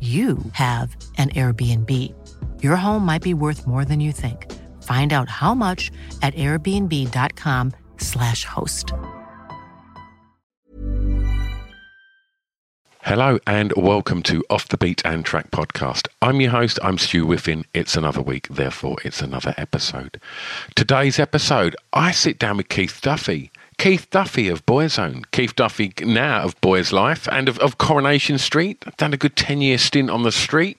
you have an Airbnb. Your home might be worth more than you think. Find out how much at airbnb.com/slash host. Hello and welcome to Off the Beaten Track podcast. I'm your host, I'm Stu Whiffin. It's another week, therefore it's another episode. Today's episode, I sit down with Keith Duffy. Keith Duffy of Boyzone. Keith Duffy now of Boyzlife and of, of Coronation Street. Done a good 10 year stint on the street.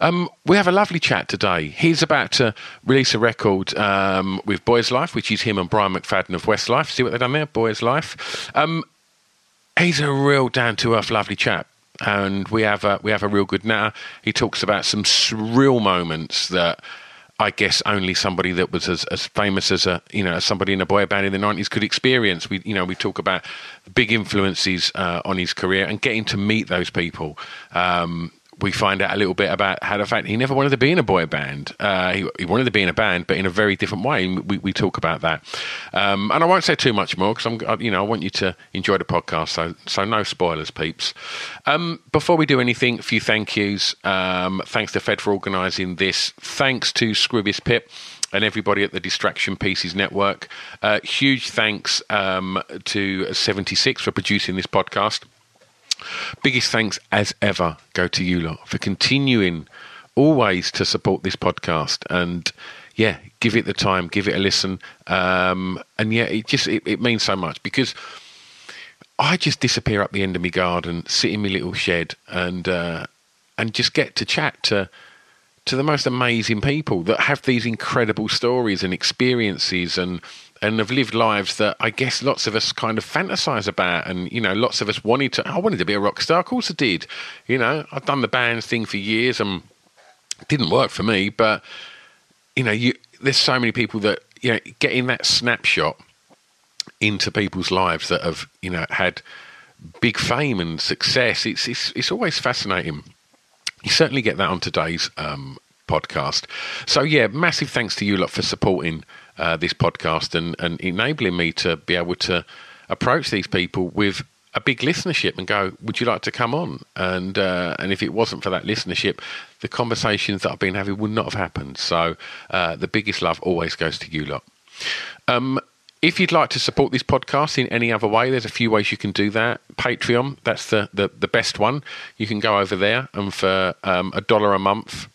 Um, we have a lovely chat today. He's about to release a record um, with Boyzlife, which is him and Brian McFadden of Westlife. See what they've done there? Boyzlife. Um, he's a real down to earth, lovely chap. And we have a, we have a real good natter. He talks about some surreal moments that I guess only somebody that was as, as famous as a you know as somebody in a boy band in the nineties could experience. We you know we talk about big influences uh, on his career and getting to meet those people. Um, we find out a little bit about how the fact he never wanted to be in a boy band. Uh, he, he, wanted to be in a band, but in a very different way. We, we talk about that. Um, and I won't say too much more because I'm, you know, I want you to enjoy the podcast. So, so no spoilers, peeps. Um, before we do anything, a few thank yous. Um, thanks to Fed for organising this. Thanks to Scroobius Pip and everybody at the Distraction Pieces Network. Uh, huge thanks um, to 76 for producing this podcast. Biggest thanks as ever go to you lot for continuing always to support this podcast and yeah, give it the time, give it a listen. Um, and yeah, it just it, it, means so much because I just disappear up the end of my garden, sit in my little shed, and uh, and just get to chat to to the most amazing people that have these incredible stories and experiences and and have lived lives that I guess lots of us kind of fantasize about. And, you know, lots of us wanted to, I wanted to be a rock star. Of course I did. You know, I've done the bands thing for years and didn't work for me. But, you know, you, there's so many people that, you know, getting that snapshot into people's lives that have, you know, had big fame and success, it's, it's, it's always fascinating. You certainly get that on today's um, podcast. So, yeah, massive thanks to you lot for supporting uh, this podcast and, and enabling me to be able to approach these people with a big listenership and go, would you like to come on? And uh, and if it wasn't for that listenership, the conversations that I've been having would not have happened. So uh, the biggest love always goes to you lot. Um, if you'd like to support this podcast in any other way, there's a few ways you can do that. Patreon, that's the, the, the best one. You can go over there and for um, a dollar a month,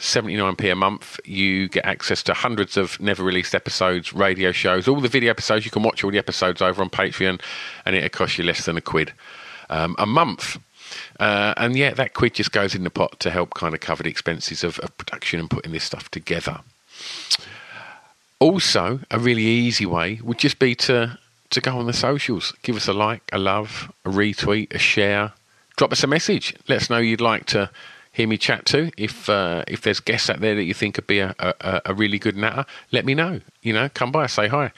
79p a month, you get access to hundreds of never released episodes, radio shows, all the video episodes. You can watch all the episodes over on Patreon, and it'll cost you less than a quid um, a month. Uh, and yeah, that quid just goes in the pot to help kind of cover the expenses of, of production and putting this stuff together. Also, a really easy way would just be to to go on the socials, give us a like, a love, a retweet, a share, drop us a message. Let us know you'd like to hear me chat to. If uh, if there's guests out there that you think could be a, a, a, really good natter, let me know. You know, come by, say hi.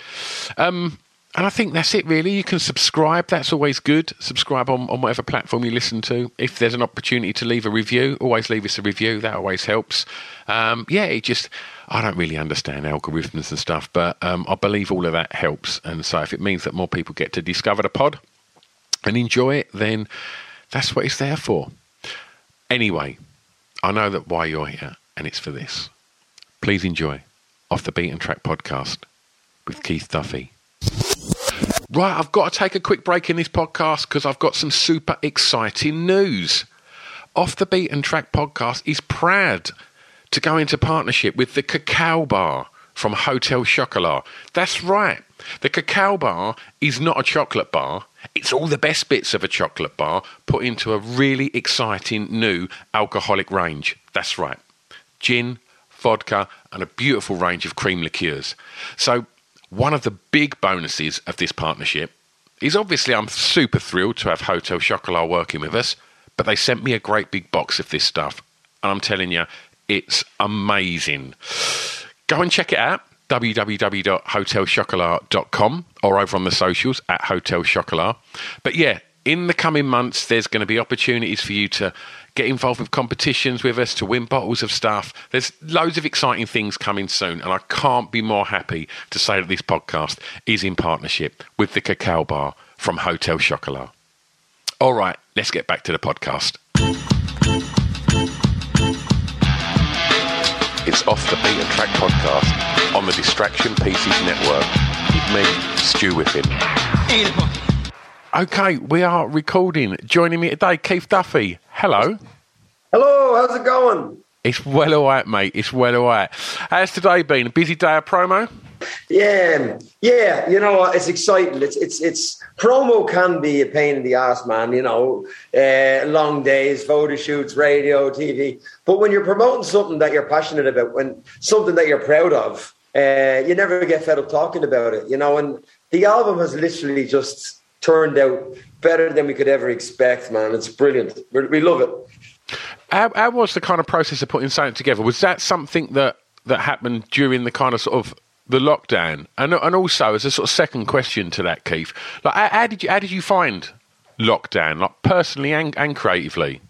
Um, and I think that's it, really. You can subscribe. That's always good. Subscribe on, on whatever platform you listen to. If there's an opportunity to leave a review, always leave us a review. That always helps. Um, yeah, it just, I don't really understand algorithms and stuff, but um, I believe all of that helps. And so if it means that more people get to discover the pod and enjoy it, then that's what it's there for. Anyway, I know that why you're here, and it's for this. Please enjoy Off the Beaten Track podcast with Keith Duffy. Right, I've got to take a quick break in this podcast because I've got some super exciting news. Off the Beat and Track podcast is proud to go into partnership with the Cacao Bar from Hotel Chocolat. That's right. The Cacao Bar is not a chocolate bar. It's all the best bits of a chocolate bar put into a really exciting new alcoholic range. That's right. Gin, vodka, and a beautiful range of cream liqueurs. So, one of the big bonuses of this partnership is obviously I'm super thrilled to have Hotel Chocolat working with us, but they sent me a great big box of this stuff. And I'm telling you, it's amazing. Go and check it out www.hotelchocolat.com or over on the socials at Hotel Chocolat. But yeah, in the coming months, there's going to be opportunities for you to get involved with competitions with us, to win bottles of stuff. There's loads of exciting things coming soon, and I can't be more happy to say that this podcast is in partnership with the Cacao Bar from Hotel Chocolat. All right, let's get back to the podcast. It's Off the Beaten Track podcast on the Distraction Pieces Network with me, Stu Whiffin. Okay, we are recording. Joining me today, Keith Duffy. Hello. Hello, how's it going? It's well alright, mate. It's well alright. How's today been? A busy day of promo? Yeah, yeah. You know, it's exciting. It's it's it's promo can be a pain in the ass, man. You know, uh, long days, photo shoots, radio, TV. But when you're promoting something that you're passionate about, when something that you're proud of, uh, you never get fed up talking about it. You know, and the album has literally just turned out better than we could ever expect, man. It's brilliant. we we love it. How, how was the kind of process of putting something together? Was that something that that happened during the kind of sort of the lockdown? And and also as a sort of second question to that, Keith, like how, how did you how did you find lockdown, like personally and, and creatively?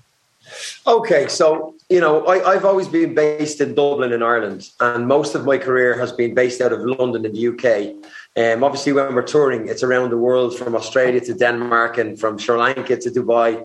Okay, so you know, I, have always been based in Dublin in Ireland, and most of my career has been based out of London in the UK. Um, obviously, when we're touring, it's around the world from Australia to Denmark and from Sri Lanka to Dubai.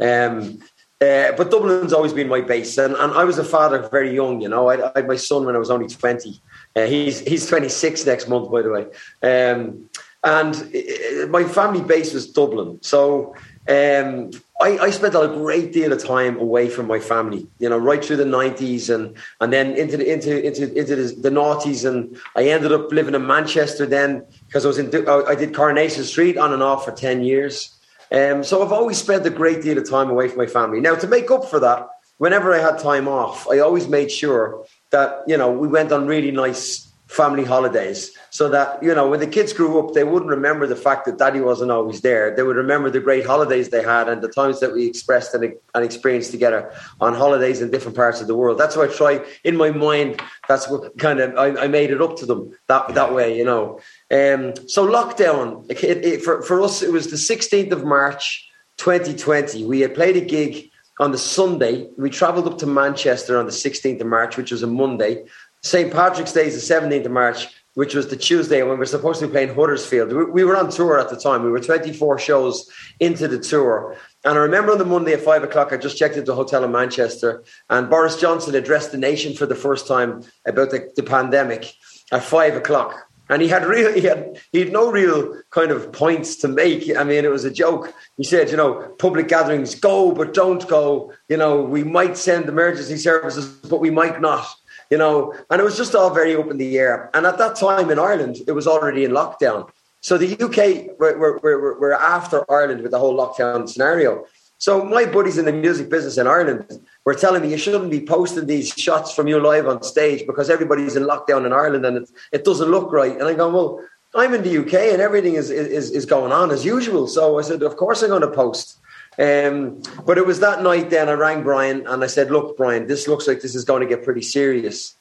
Um, uh, but Dublin's always been my base, and, and I was a father very young. You know, I, I had my son when I was only twenty. Uh, he's he's twenty six next month, by the way. Um, and uh, my family base was Dublin, so um, I, I, spent a great deal of time away from my family. You know, right through the nineties, and and then into the, into into into the, noughties, and I ended up living in Manchester then because I was in I did Coronation Street on and off for ten years. Um, so I've always spent a great deal of time away from my family. Now, to make up for that, whenever I had time off, I always made sure that, you know, we went on really nice family holidays so that, you know, when the kids grew up, they wouldn't remember the fact that daddy wasn't always there. They would remember the great holidays they had and the times that we expressed and, and experienced together on holidays in different parts of the world. That's what I try in my mind. That's what kind of, I, I made it up to them that, that way, you know. Um, so lockdown, it, it, for, for us, it was the 16th of March, 2020. We had played a gig on the Sunday. We travelled up to Manchester on the 16th of March, which was a Monday. St. Patrick's Day is the 17th of March, which was the Tuesday when we were supposed to be playing Huddersfield. We, we were on tour at the time. We were 24 shows into the tour. And I remember on the Monday at five o'clock, I just checked into the hotel in Manchester, and Boris Johnson addressed the nation for the first time about the, the pandemic at five o'clock. And he had real, he had, he had no real kind of points to make. I mean, it was a joke. He said, you know, public gatherings, go, but don't go. You know, we might send emergency services, but we might not you know, and it was just all very up in the air. And at that time in Ireland, it was already in lockdown. So the UK were, were, were, were after Ireland with the whole lockdown scenario. So my buddies in the music business in Ireland were telling me you shouldn't be posting these shots from you live on stage because everybody's in lockdown in Ireland and it, it doesn't look right. And I go, well, I'm in the UK and everything is, is, is going on as usual. So I said, of course I'm going to post. Um, but it was that night then I rang Brian and I said, look, Brian, this looks like this is going to get pretty serious.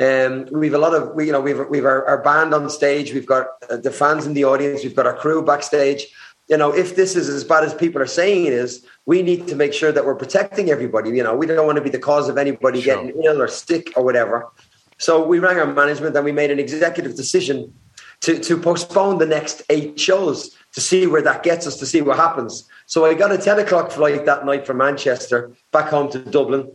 Um, we've a lot of, we, you know, we've, we've our, our band on stage, we've got uh, the fans in the audience, we've got our crew backstage. You know, if this is as bad as people are saying it is, we need to make sure that we're protecting everybody. You know, we don't want to be the cause of anybody sure. getting ill or sick or whatever. So we rang our management and we made an executive decision to, to postpone the next eight shows to see where that gets us, to see what happens. So I got a 10 o'clock flight that night from Manchester back home to Dublin.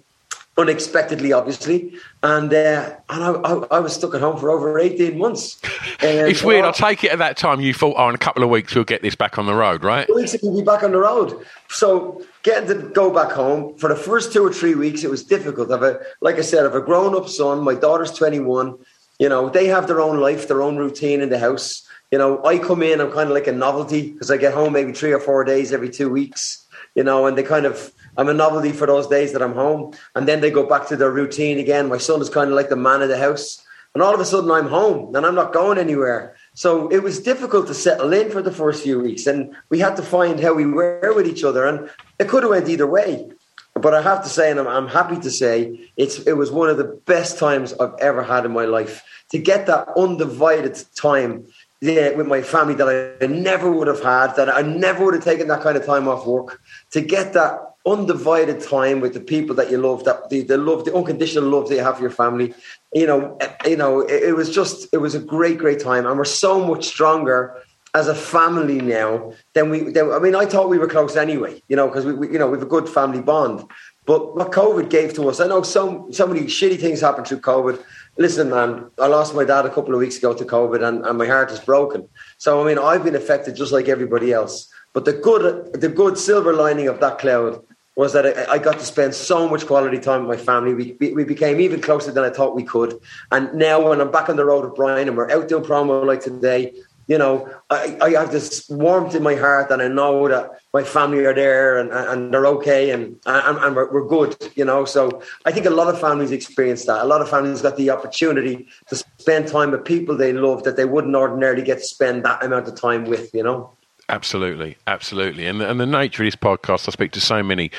unexpectedly, obviously, and uh, and I, I, I, was stuck at home for over eighteen months. And it's weird. I'll take it at that time you thought, oh, in a couple of weeks we'll get this back on the road, right? Weeks we'll be back on the road. So getting to go back home for the first two or three weeks, it was difficult. I've a, like I said, I've a grown-up son. My daughter's twenty-one. You know, they have their own life, their own routine in the house. You know, I come in, I'm kind of like a novelty because I get home maybe three or four days every two weeks. You know, and they kind of I'm a novelty for those days that I'm home. And then they go back to their routine again. My son is kind of like the man of the house. And all of a sudden I'm home and I'm not going anywhere. So it was difficult to settle in for the first few weeks. And we had to find how we were with each other. And it could have went either way. But I have to say, and I'm, I'm happy to say, it's it was one of the best times I've ever had in my life. To get that undivided time yeah, with my family that I never would have had, that I never would have taken that kind of time off work, to get that undivided time with the people that you love, that the, the love, the unconditional love that you have for your family. You know, eh, you know, it, it was just, it was a great, great time, and we're so much stronger as a family now than we. Than, I mean, I thought we were close anyway, you know, because we, we, you know, we have a good family bond. But what COVID gave to us, I know so so many shitty things happened through COVID. Listen, man, I lost my dad a couple of weeks ago to COVID, and, and my heart is broken. So I mean, I've been affected just like everybody else. But the good, the good silver lining of that cloud was that I, I, got to spend so much quality time with my family. We, we became even closer than I thought we could. And now when I'm back on the road with Brian and we're out doing promo like today, you know, I, I have this warmth in my heart and I know that my family are there and, and they're okay and, and, and we're, we're good, you know. So I think a lot of families experience that. A lot of families got the opportunity to spend time with people they love that they wouldn't ordinarily get to spend that amount of time with, you know. Absolutely, absolutely. And the, and the nature of this podcast, I speak to so many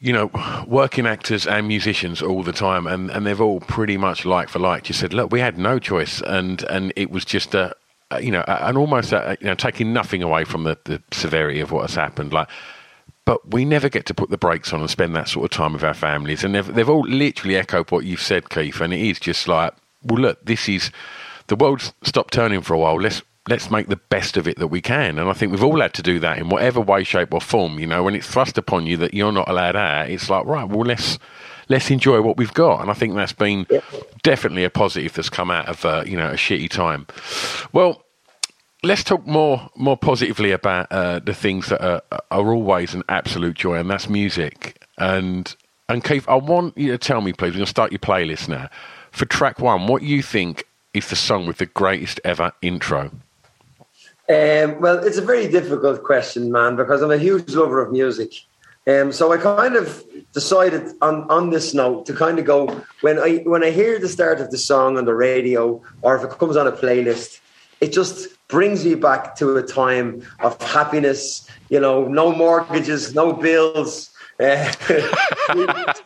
you know, working actors and musicians all the time, and, and they've all pretty much like for like. You said, look, we had no choice, and and it was just a Uh, you know, and almost a, you know, taking nothing away from the, the severity of what has happened, like. But we never get to put the brakes on and spend that sort of time with our families, and they've they've all literally echoed what you've said, Keith. And it is just like, well, look, this is the world's stopped turning for a while. Let's let's make the best of it that we can. And I think we've all had to do that in whatever way, shape, or form. You know, when it's thrust upon you that you're not allowed out, it's like, right, well, let's let's enjoy what we've got. And I think that's been yep. definitely a positive that's come out of uh, you know a shitty time. Well. Let's talk more more positively about uh, the things that are, are always an absolute joy, and that's music. And and Keith, I want you to tell me, please. We're going to start your playlist now. For track one, what you think is the song with the greatest ever intro? Um, well, it's a very difficult question, man, because I'm a huge lover of music. Um, so I kind of decided on, on this note to kind of go when I when I hear the start of the song on the radio or if it comes on a playlist, it just brings me back to a time of happiness. You know, no mortgages, no bills, uh,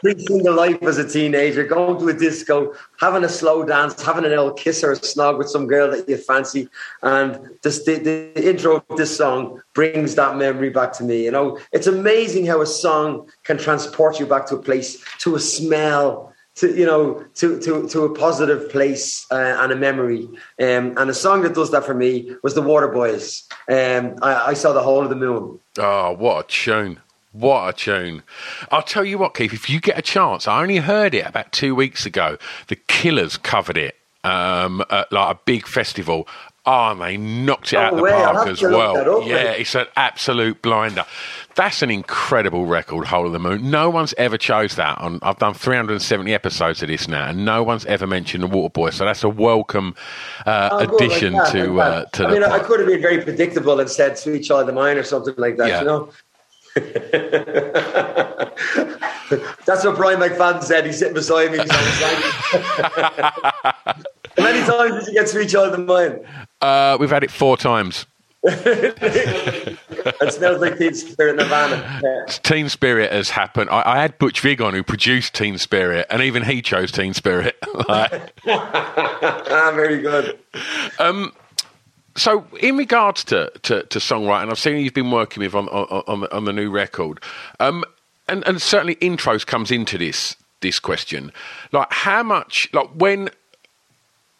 the life as a teenager, going to a disco, having a slow dance, having an little kiss or a snog with some girl that you fancy, and this, the, the intro of this song brings that memory back to me. You know, it's amazing how a song can transport you back to a place, to a smell, to you know to to to a positive place uh, and a memory. Um, and a song that does that for me was the Waterboys um, I, I, saw the whole of the moon. Oh what a tune what a tune. I'll tell you what, Keith, if you get a chance, I only heard it about two weeks ago. The Killers covered it um, at like a big festival. Oh, and they knocked it out of the park as well. Yeah, it's an absolute blinder. That's an incredible record, Whole of the Moon. No one's ever chose that. On, I've done 370 episodes of this now, and no one's ever mentioned the Waterboy. So that's a welcome uh, oh, addition like to uh, to I mean, I could have been very predictable and said "Sweet Child of Mine" or something like that. Yeah. You know. That's what Brian McFadden said. He's sitting beside me. He's How many times did you get Sweet Child of Mine? Uh, we've had it four times. it smells like Teen Spirit Nirvana. Yeah. Teen Spirit has happened. I, I, had Butch Vig on who produced Teen Spirit, and even he chose Teen Spirit. like, ah, very good. Um, so, in regards to, to, to, songwriting, I've seen you've been working with on on, on, the, new record, um, and and certainly intros comes into this this question. Like, how much, like when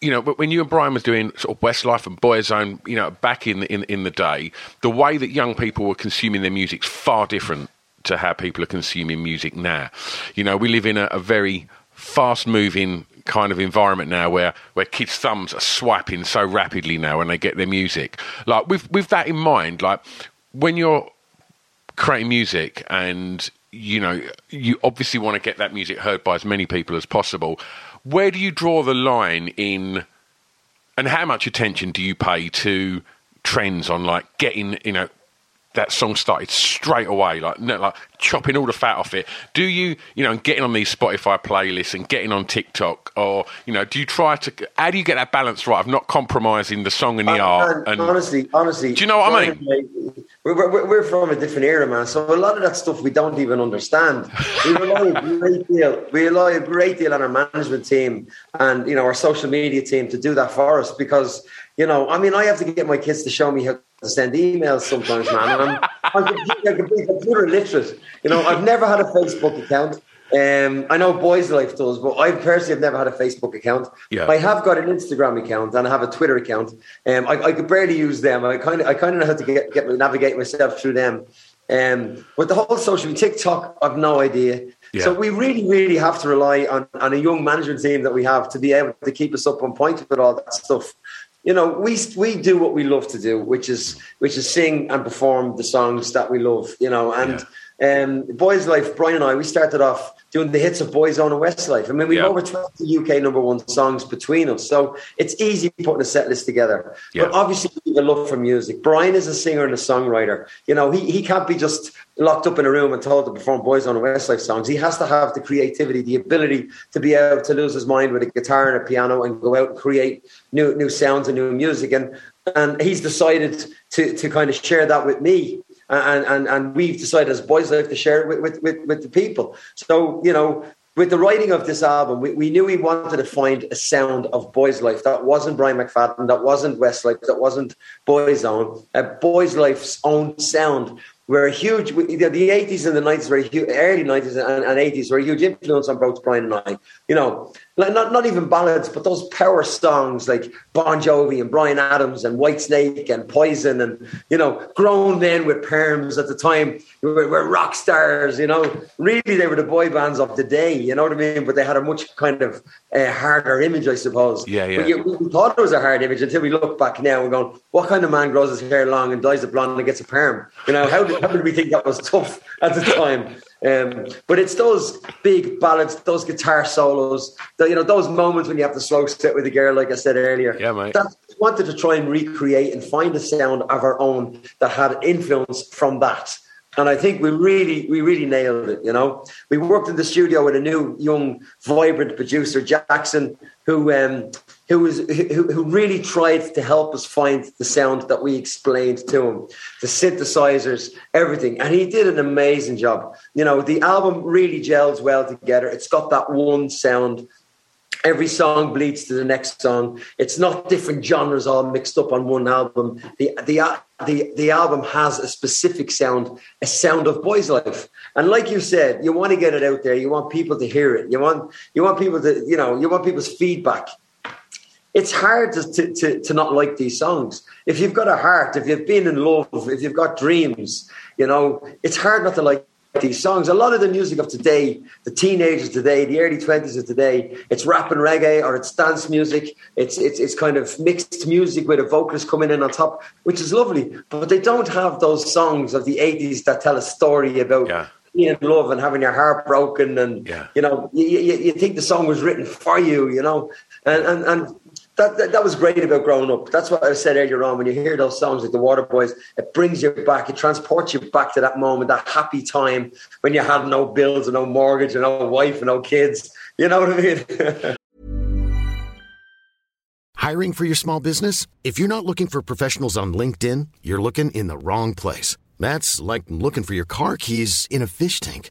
you know, when you and Brian was doing sort of Westlife and Boyzone, you know, back in in in the day, the way that young people were consuming their music's far different to how people are consuming music now. You know, we live in a, a very fast moving kind of environment now where, where kids' thumbs are swiping so rapidly now when they get their music. Like with with that in mind, like when you're creating music and you know you obviously want to get that music heard by as many people as possible, where do you draw the line in and how much attention do you pay to trends on like getting you know that song started straight away, like like chopping all the fat off it. Do you, you know, getting on these Spotify playlists and getting on TikTok, or you know, do you try to? How do you get that balance right of not compromising the song and the art? And honestly, honestly, Do you know what I mean? We're, we're, we're from a different era, man. So a lot of that stuff we don't even understand. We rely a great deal. We rely a great deal on our management team and you know our social media team to do that for us because you know, I mean, I have to get my kids to show me how send emails sometimes, man. And I'm, I'm completely computer illiterate. You know, I've never had a Facebook account. Um, I know Boyzlife does, but I personally have never had a Facebook account. Yeah. I have got an Instagram account and I have a Twitter account. Um, I, I could barely use them. I kind of, I kind of know how to get, get navigate myself through them. Um, but the whole social media, TikTok, I've no idea. Yeah. So we really, really have to rely on, on a young management team that we have to be able to keep us up on point with all that stuff. You know, we we do what we love to do, which is which is sing and perform the songs that we love. You know, and um, Boyzlife, Brian and I, we started off doing the hits of Boyzone and Westlife. I mean, we've Yeah. over 20 UK number one songs between us. So it's easy putting a set list together. Yeah. But obviously, we have a love for music. Brian is a singer and a songwriter. You know, he, he can't be just locked up in a room and told to perform Boyzone and Westlife songs. He has to have the creativity, the ability to be able to lose his mind with a guitar and a piano and go out and create new new sounds and new music. And and he's decided to to kind of share that with me and and and we've decided as Boyzlife to share it with, with, with, the people. So you know, with the writing of this album, we, we knew we wanted to find a sound of Boyzlife that wasn't Brian McFadden, that wasn't Westlife, that wasn't Boyzone, a uh, Boyzlife's own sound. We're a huge, the, 80s and the 90s were huge, early 90s and, and 80s were a huge influence on both Brian and I. You know, like not, not even ballads, but those power songs like Bon Jovi and Bryan Adams and Whitesnake and Poison and, you know, grown men with perms at the time were, were rock stars, you know. Really, they were the boy bands of the day, you know what I mean? But they had a much kind of uh, harder image, I suppose. Yeah, yeah. But you, we thought it was a hard image until we look back now and going, what kind of man grows his hair long and dyes it blonde and gets a perm? You know, how did, how did we think that was tough at the time? Um, but it's those big ballads, those guitar solos, the, you know, those moments when you have to slow sit with a girl, like I said earlier. Yeah, mate. That we wanted to try and recreate and find a sound of our own that had influence from that. And I think we really, we really nailed it. You know, we worked in the studio with a new, young, vibrant producer, Jackson, who um, who was who, who really tried to help us find the sound that we explained to him, the synthesizers, everything, and he did an amazing job. You know, the album really gels well together. It's got that one sound every song bleeds to the next song. It's not different genres all mixed up on one album. The the uh, the the album has a specific sound, a sound of boys' life. And like you said, you want to get it out there. You want people to hear it. You want you want people to you know you want people's feedback. It's hard to, to, to, to not like these songs. If you've got a heart, if you've been in love, if you've got dreams, you know, it's hard not to like these songs. A lot of the music of today, the teenagers today, the early twenties of today, it's rap and reggae or it's dance music. It's it's it's kind of mixed music with a vocalist coming in on top, which is lovely. But they don't have those songs of the eighties that tell a story about Yeah. being in love and having your heart broken, and Yeah. you know, you, you, you think the song was written for you, you know, and and and. That, that, that was great about growing up. That's what I said earlier on. When you hear those songs like the Waterboys, it brings you back. It transports you back to that moment, that happy time when you had no bills and no mortgage and no wife and no kids. You know what I mean? Hiring for your small business? If you're not looking for professionals on LinkedIn, you're looking in the wrong place. That's like looking for your car keys in a fish tank.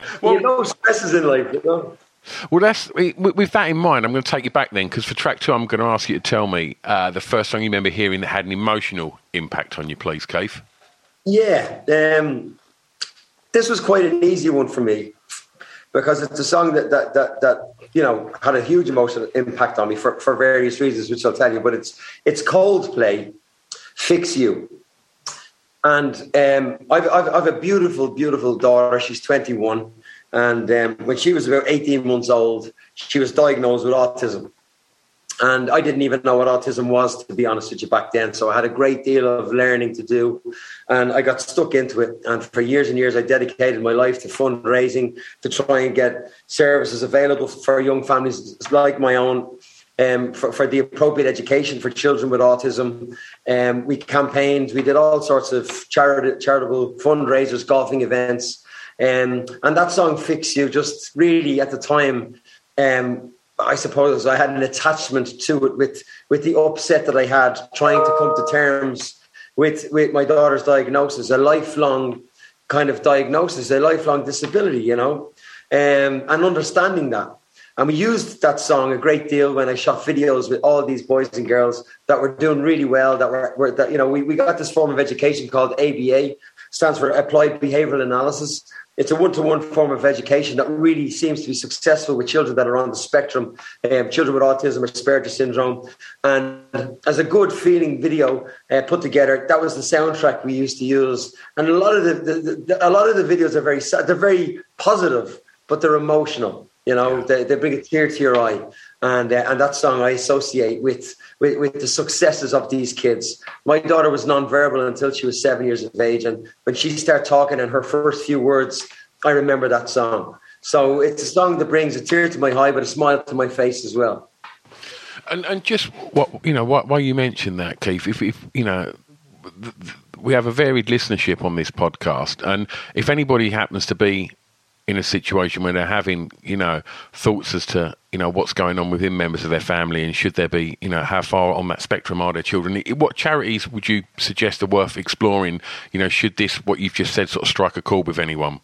Well, you know, stresses in life, you know. Well, that's with that in mind. I'm going to take you back then, because for track two, I'm going to ask you to tell me uh, the first song you remember hearing that had an emotional impact on you, please, Keith. Yeah, um, this was quite an easy one for me because it's a song that that that, that you know had a huge emotional impact on me for, for various reasons, which I'll tell you. But it's it's Coldplay, "Fix You," and um, I've, I've I've a beautiful, beautiful daughter. She's 21, and um, when she was about 18 months old, she was diagnosed with autism. And I didn't even know what autism was, to be honest with you, back then. So I had a great deal of learning to do. And I got stuck into it. And for years and years, I dedicated my life to fundraising to try and get services available for young families like my own. Um, for, for the appropriate education for children with autism. Um, we campaigned, we did all sorts of charitable fundraisers, golfing events. Um, and that song, Fix You, just really at the time, um, I suppose I had an attachment to it with with the upset that I had trying to come to terms with with my daughter's diagnosis, a lifelong kind of diagnosis, a lifelong disability, you know, um, and understanding that. And we used that song a great deal when I shot videos with all these boys and girls that were doing really well. That were, were that you know we, we got this form of education called ABA, stands for Applied Behavioral Analysis. It's a one-to-one form of education that really seems to be successful with children that are on the spectrum, um, children with autism or Asperger's syndrome. And as a good feeling video uh, put together, that was the soundtrack we used to use. And a lot of the, the, the a lot of the videos are very. They're very positive, but they're emotional. You know, they, they bring a tear to your eye, and uh, and that song I associate with, with with the successes of these kids. My daughter was nonverbal until she was seven years of age, and when she started talking and her first few words, I remember that song. So it's a song that brings a tear to my eye, but a smile to my face as well. And and just what you know, why, why you mentioned that, Keith? If, if you know, th- th- we have a varied listenership on this podcast, and if anybody happens to be in a situation where they're having, you know, thoughts as to, you know, what's going on within members of their family and should there be, you know, how far on that spectrum are their children? What charities would you suggest are worth exploring? You know, should this, what you've just said, sort of strike a chord with anyone?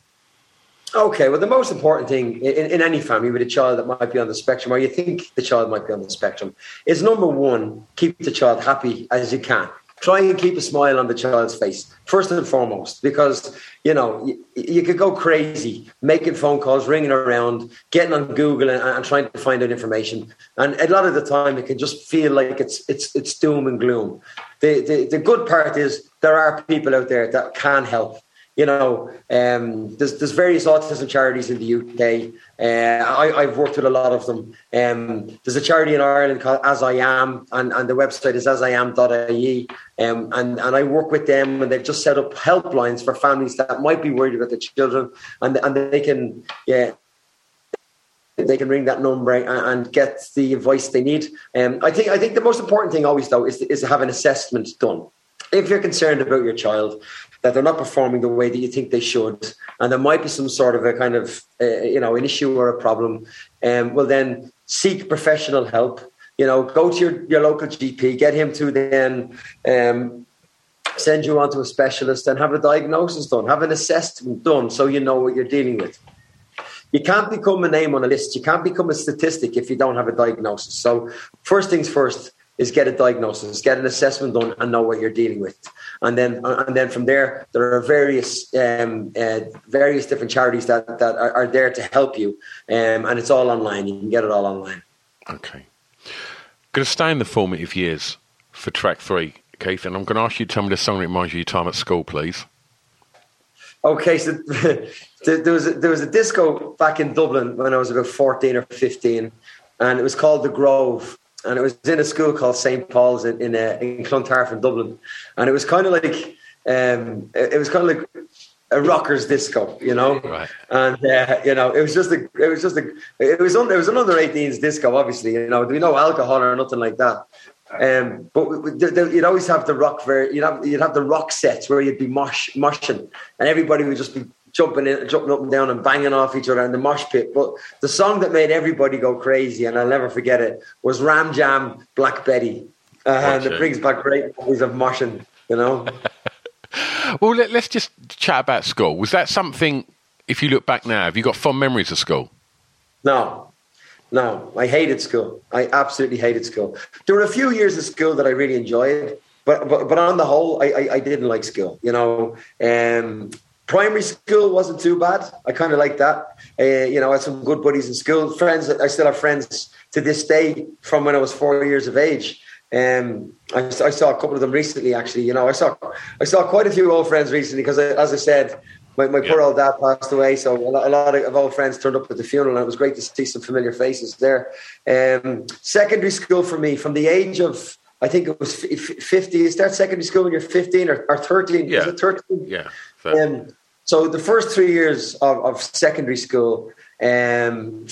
Okay, well, the most important thing in, in any family with a child that might be on the spectrum, or you think the child might be on the spectrum, is number one, keep the child happy as you can. Try and keep a smile on the child's face, first and foremost, because, you know, you, you could go crazy making phone calls, ringing around, getting on Google and, and trying to find out information. And a lot of the time, it can just feel like it's, it's, it's doom and gloom. The, the, the good part is there are people out there that can help you know, um, there's, there's various autism charities in the UK. Uh, I, have worked with a lot of them. Um, there's a charity in Ireland called As I Am, and, and the website is asiam.ie. Um, and, and I work with them, and they've just set up helplines for families that might be worried about their children, and, and they can, yeah, they can ring that number and, get the advice they need. Um, I think I think the most important thing always though is is to have an assessment done. If you're concerned about your child, that they're not performing the way that you think they should, and there might be some sort of a kind of uh, you know an issue or a problem, um, well then seek professional help. You know, go to your, your local GP, get him to then um, send you on to a specialist and have a diagnosis done, have an assessment done, so you know what you're dealing with. You can't become a name on a list. You can't become a statistic if you don't have a diagnosis. So first things first is get a diagnosis, get an assessment done, and know what you're dealing with and then and then from there there are various um, uh, various different charities that that are, are, there to help you, um, and it's all online. You can get it all online. Okay. Going to stay in the formative years for track three, Keith, and I'm going to ask you to tell me the song that reminds you of your time at school, please. Okay, so there was a, there was a disco back in Dublin when I was about fourteen or fifteen, and it was called the Grove, and it was in a school called St Paul's in in, uh, in Clontarf in Dublin, and it was kind of like um, it, it was kind of like a rockers disco, you know, Right. and uh, you know it was just a it was just a it was un, it was an under 18s disco, obviously, you know, there was no alcohol or nothing like that. Um, but we- we- you'd always have the rock ver you'd have you'd have the rock sets where you'd be mosh moshing, and everybody would just be jumping in, jumping up and down and banging off each other in the mosh pit. But the song that made everybody go crazy, and I'll never forget it, was Ram Jam Black Betty, uh, and it brings back great memories of moshing, you know. Well, let, let's just chat about school. Was that something, if you look back now, have you got fond memories of school? No, no, I hated school. I absolutely hated school. There were a few years of school that I really enjoyed, but but, but on the whole, I, I, I didn't like school. You know, um, primary school wasn't too bad. I kind of liked that. Uh, you know, I had some good buddies in school. Friends, I still have friends to this day from when I was four years of age. Um, I, I saw a couple of them recently. Actually, you know, I saw I saw quite a few old friends recently because, as I said, my, my poor old dad passed away, so a lot, a lot of old friends turned up at the funeral, and it was great to see some familiar faces there. Um, secondary school for me, from the age of I think it was f- f- fifty. You start secondary school when you're fifteen or, or thirteen. Yeah. Is it thirteen? Yeah. Fair. Um, so the first three years of, of secondary school, um,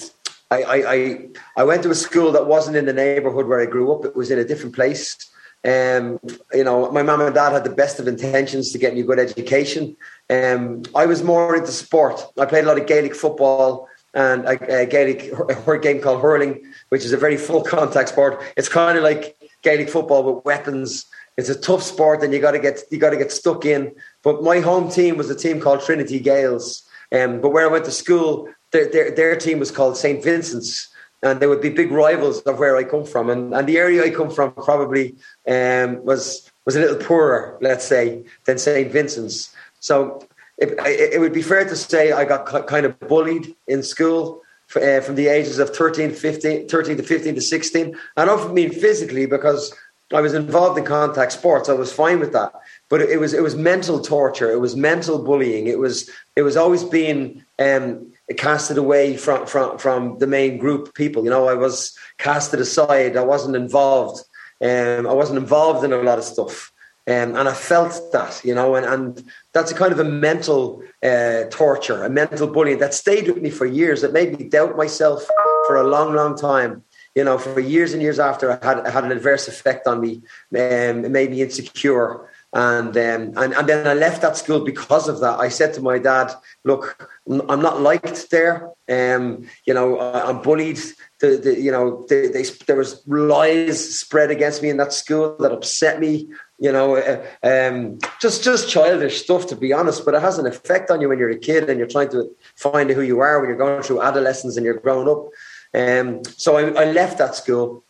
I, I, I I went to a school that wasn't in the neighborhood where I grew up. It was in a different place. Um, you know, my mum and dad had the best of intentions to get me a good education. Um, I was more into sport. I played a lot of Gaelic football and a, a Gaelic a game called hurling, which is a very full contact sport. It's kind of like Gaelic football with weapons. It's a tough sport, and you got to get you got to get stuck in. But my home team was a team called Trinity Gaels. Um, but where I went to school, their, their, their team was called St. Vincent's and they would be big rivals of where I come from. And, and the area I come from probably um, was was a little poorer, let's say, than St. Vincent's. So it, it, would be fair to say I got kind of bullied in school uh, from the ages of 13, 15, 13 to 15 to 16. I don't mean physically because I was involved in contact sports. I was fine with that. But it was it was mental torture. It was mental bullying. It was it was always being um, casted away from, from from the main group of people. You know, I was casted aside. I wasn't involved. Um, I wasn't involved in a lot of stuff. Um, and I felt that, you know, and, and that's a kind of a mental uh, torture, a mental bullying that stayed with me for years. It made me doubt myself for a long, long time. You know, for years and years after, I had, had an adverse effect on me. Um, it made me insecure. And, um, and and then I left that school because of that. I said to my dad, "Look, I'm not liked there. Um, you know, I'm bullied. The, the, you know, they, there was lies spread against me in that school that upset me. You know, uh, um, just just childish stuff to be honest. But it has an effect on you when you're a kid and you're trying to find who you are when you're going through adolescence and you're growing up. Um, so I, I left that school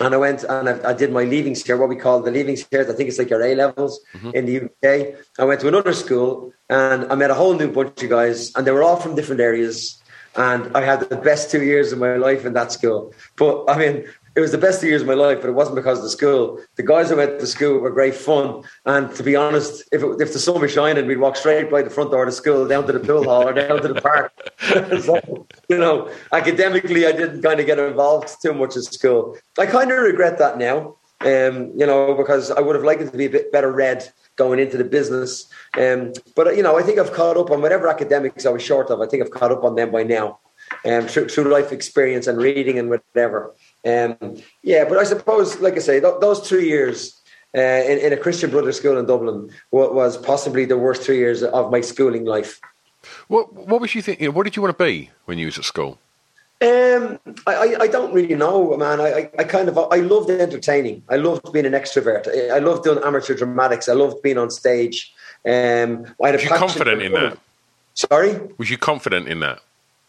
and I went and I, I did my leaving cert, what we call the leaving cert. I think it's like your A levels in the UK. I went to another school and I met a whole new bunch of guys, and they were all from different areas. And I had the best two years of my life in that school. But I mean, it was the best two years of my life, but it wasn't because of the school. The guys I went to school were great fun. And to be honest, if, it, if the sun was shining, we'd walk straight by the front door of the school, down to the pool hall or down to the park. so, you know, academically, I didn't kind of get involved too much at school. I kind of regret that now, um, you know, because I would have liked it to be a bit better read going into the business. Um, but, you know, I think I've caught up on whatever academics I was short of. I think I've caught up on them by now um, through, through life experience and reading and whatever. Um, yeah, but I suppose, like I say, th- those three years uh, in, in a Christian Brothers school in Dublin wa- was possibly the worst three years of my schooling life. What What was you thinking? What did you want to be when you was at school? Um, I, I, I don't really know, man. I, I, I kind of I loved entertaining. I loved being an extrovert. I, loved doing amateur dramatics. I loved being on stage. Um, I had a Was you confident in that? Sorry. Was you confident in that?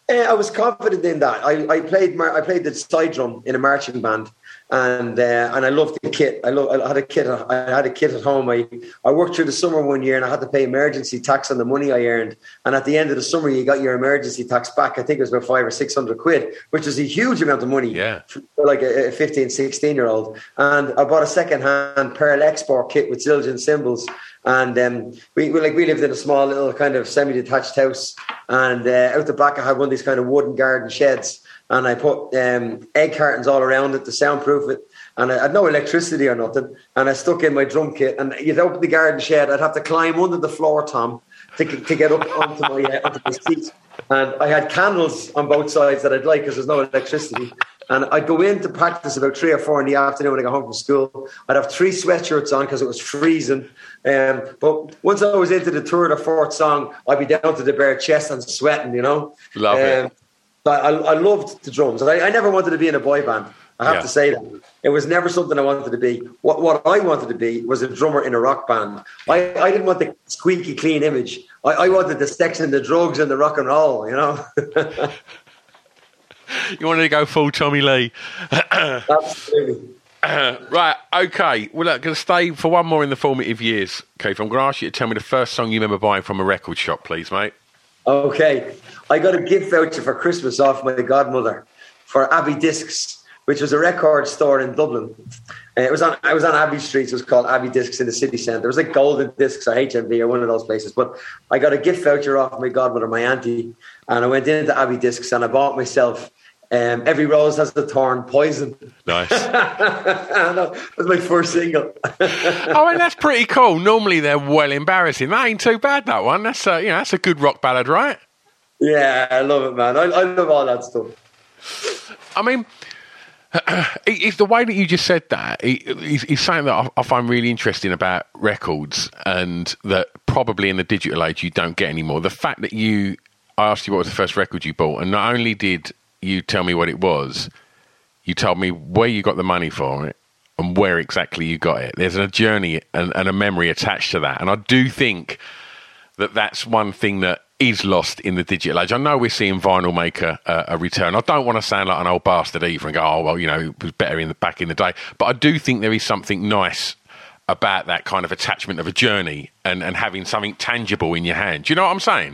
Uh, I was confident in that. I, I played mar- I played the side drum in a marching band, and uh, and I loved the kit. I, love, I had a kit. I had a kit at home. I, I worked through the summer one year, and I had to pay emergency tax on the money I earned. And at the end of the summer, you got your emergency tax back. I think it was about five or six hundred quid, which is a huge amount of money. Yeah, for like a, a 15, 16 year old. And I bought a second hand Pearl Export kit with Zildjian cymbals. And um, we, we, like we lived in a small little kind of semi-detached house, and uh, out the back I had one of these kind of wooden garden sheds and I put um, egg cartons all around it to soundproof it. And I had no electricity or nothing. And I stuck in my drum kit. And you'd open the garden shed, I'd have to climb under the floor, Tom, to, to get up onto my, uh, onto my seat. And I had candles on both sides that I'd like because there's no electricity. And I'd go in to practice about three or four in the afternoon when I got home from school. I'd have three sweatshirts on because it was freezing. Um, but once I was into the third or fourth song, I'd be down to the bare chest and sweating, you know. Love um, it. I, I loved the drums. I, I never wanted to be in a boy band. I have yeah. to say that. It was never something I wanted to be. What what I wanted to be was a drummer in a rock band. I, I didn't want the squeaky clean image. I, I wanted the sex and the drugs and the rock and roll, you know. you wanted to go full Tommy Lee. Absolutely. right, okay. Well, I'm going to stay for one more in the formative years, Okay, I'm going to ask you to tell me the first song you remember buying from a record shop, please, mate. Okay. I got a gift voucher for Christmas off my godmother for Abbey Discs, which was a record store in Dublin. Uh, it was on I was on Abbey Street. It was called Abbey Discs in the city centre. It was like Golden Discs or HMV or one of those places. But I got a gift voucher off my godmother, my auntie, and I went into Abbey Discs and I bought myself um, Every Rose Has a Thorn, Poison. Nice. that was my first single. oh, and that's pretty cool. Normally they're well embarrassing. That ain't too bad, that one. That's a, you know, that's a good rock ballad, right? Yeah, I love it, man. I, I love all that stuff. I mean, it's the way that you just said that. It's something that I find really interesting about records, and that probably in the digital age you don't get anymore. The fact that you, I asked you what was the first record you bought, and not only did you tell me what it was, you told me where you got the money for it and where exactly you got it. There's a journey and, and a memory attached to that, and I do think that that's one thing that is lost in the digital age. I know we're seeing vinyl make a, uh, a, return. I don't want to sound like an old bastard either and go, oh well, you know, it was better in the back in the day. But I do think there is something nice about that kind of attachment of a journey and, and having something tangible in your hand. Do you know what I'm saying?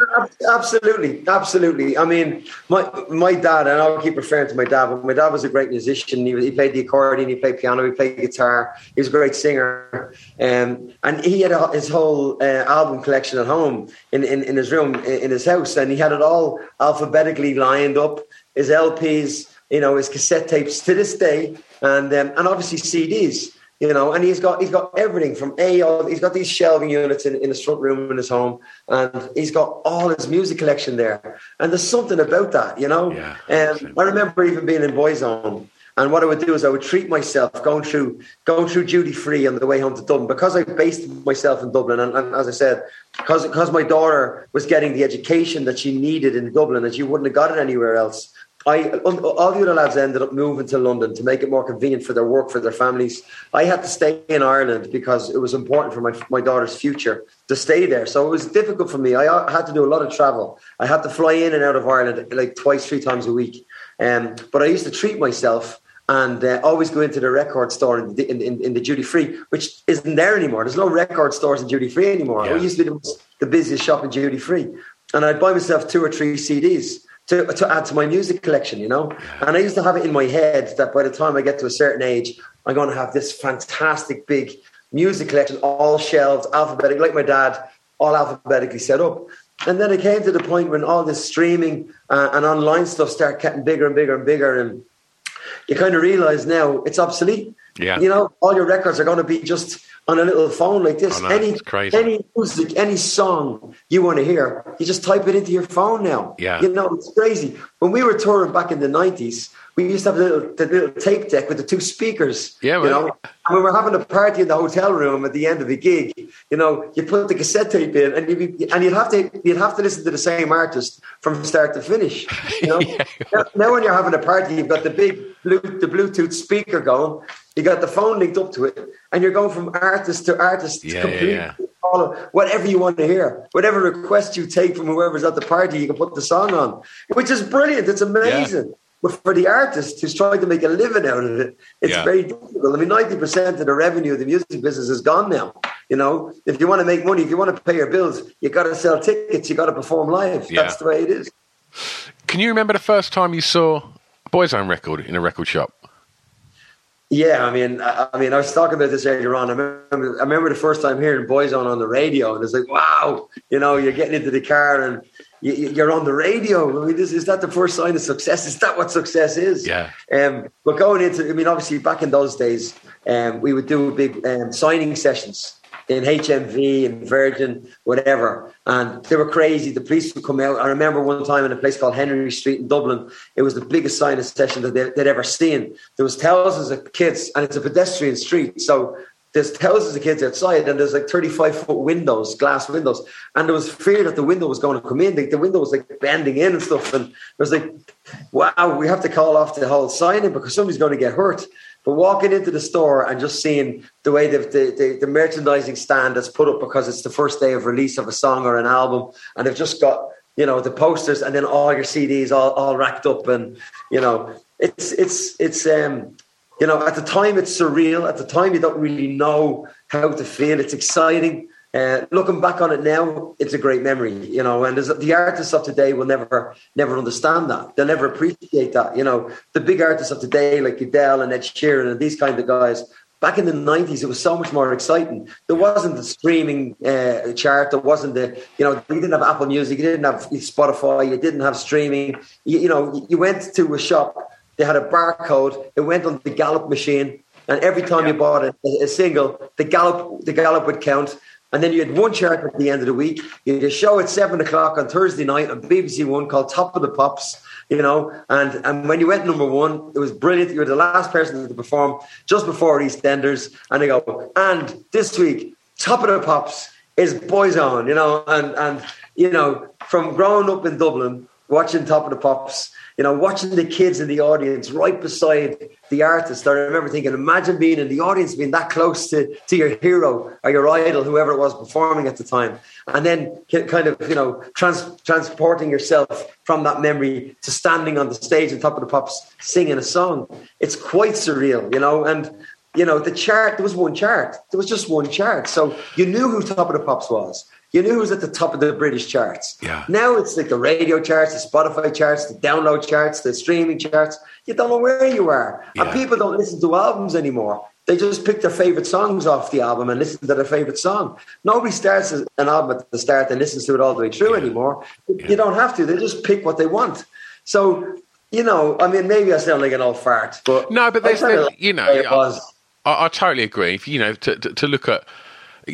Absolutely, absolutely. I mean, my my dad, and I'll keep referring to my dad, but my dad was a great musician. He, he played the accordion, he played piano, he played guitar. He was a great singer, um, and he had his whole uh, album collection at home in, in, in his room in, in his house, and he had it all alphabetically lined up. His LPs, you know, his cassette tapes to this day, and um, and obviously CDs you know, and he's got he's got everything from a. He's got these shelving units in, in his front room in his home, and he's got all his music collection there. And there's something about that, you know. Yeah, um, I remember even being in Boyzone, and what I would do is I would treat myself going through going through duty free on the way home to Dublin because I based myself in Dublin, and, and as I said, because because my daughter was getting the education that she needed in Dublin, and she wouldn't have got it anywhere else. I all the other lads ended up moving to London to make it more convenient for their work for their families. I had to stay in Ireland because it was important for my my daughter's future to stay there. So it was difficult for me. I had to do a lot of travel. I had to fly in and out of Ireland like twice, three times a week. Um, but I used to treat myself and uh, always go into the record store in the, in, in, in the duty free, which isn't there anymore. There's no record stores in duty free anymore. Yeah. We used to be the, the busiest shop in duty free, and I'd buy myself two or three CDs to, to add to my music collection, you know? And I used to have it in my head that by the time I get to a certain age, I'm going to have this fantastic big music collection, all shelved, alphabetically, like my dad, all alphabetically set up. And then it came to the point when all this streaming uh, and online stuff started getting bigger and bigger and bigger. And you kind of realize now it's obsolete. Yeah. You know, all your records are going to be just on a little phone like this. Oh, no, any any music, any song you want to hear, you just type it into your phone now. Yeah, you know it's crazy. When we were touring back in the nineties, we used to have a little the little tape deck with the two speakers. Yeah, you know. And we were having a party in the hotel room at the end of the gig. You know, you put the cassette tape in, and you and you'd have to you'd have to listen to the same artist from start to finish. You know, yeah. now, now when you're having a party, you've got the big blue, the Bluetooth speaker going. You got the phone linked up to it, and you're going from artist to artist yeah, completely yeah, yeah. whatever you want to hear. Whatever request you take from whoever's at the party, you can put the song on, which is brilliant. It's amazing. But for the artist who's trying to make a living out of it, it's Yeah. very difficult. I mean, 90% of the revenue of the music business is gone now. You know, if you want to make money, if you want to pay your bills, you got to sell tickets, you got to perform live. Yeah. That's the way it is. Can you remember the first time you saw Boys Boyzone record in a record shop? Yeah, I mean, I, I mean, I was talking about this earlier on. I remember, I remember the first time hearing Boyzone on on the radio, and it's like, wow, you know, you're getting into the car and you're on the radio. I mean, is, is that the first sign of success? Is that what success is? Yeah. Um, but going into, I mean, obviously back in those days, um, we would do big um, signing sessions in HMV and Virgin, whatever. And they were crazy. The police would come out. I remember one time in a place called Henry Street in Dublin, it was the biggest signing session that they, they'd ever seen. There was thousands of kids, and it's a pedestrian street. So there's thousands of kids outside, and there's like 35 foot windows, glass windows. And there was fear that the window was going to come in. The, the window was like bending in and stuff. And was like, wow, we have to call off the whole signing because somebody's going to get hurt. But walking into the store and just seeing the way the, the, the, merchandising stand that's put up because it's the first day of release of a song or an album, and they've just got you know the posters and then all your CDs all, all racked up, and you know it's it's it's um you know at the time it's surreal. At the time you don't really know how to feel. It's exciting. Uh, looking back on it now, it's a great memory, you know. And the artists of today will never, never understand that. They'll never appreciate that, you know. The big artists of today, like Adele and Ed Sheeran and these kind of guys, back in the '90s, it was so much more exciting. There wasn't the streaming uh, chart. There wasn't the, you know, you didn't have Apple Music, you didn't have Spotify, you didn't have streaming. You, you know, you went to a shop, they had a barcode, it went on the Gallup machine, and every time you bought a, a single, the Gallup, the Gallup would count. And then you had one chart at the end of the week. You had a show at seven o'clock on Thursday night on BBC One called Top of the Pops, you know. And and when you went number one, it was brilliant. You were the last person to perform just before EastEnders. And they go, and this week, Top of the Pops is Boyzone, you know. And and you know, from growing up in Dublin, watching Top of the Pops, you know, watching the kids in the audience right beside the artist. I remember thinking, imagine being in the audience, being that close to, to your hero or your idol, whoever it was performing at the time. And then kind of, you know, trans- transporting yourself from that memory to standing on the stage on top of the pops singing a song. It's quite surreal, you know, and you know, the chart, there was one chart. There was just one chart. So you knew who Top of the Pops was. You knew who was at the top of the British charts. Yeah. Now it's like the radio charts, the Spotify charts, the download charts, the streaming charts. You don't know where you are. Yeah. And people don't listen to albums anymore. They just pick their favorite songs off the album and listen to their favorite song. Nobody starts an album at the start and listens to it all the way through anymore. You don't have to. They just pick what they want. So, you know, I mean, maybe I sound like an old fart, but No, but I there's, there- you know, was. I, I totally agree. If you know, to, to, to look at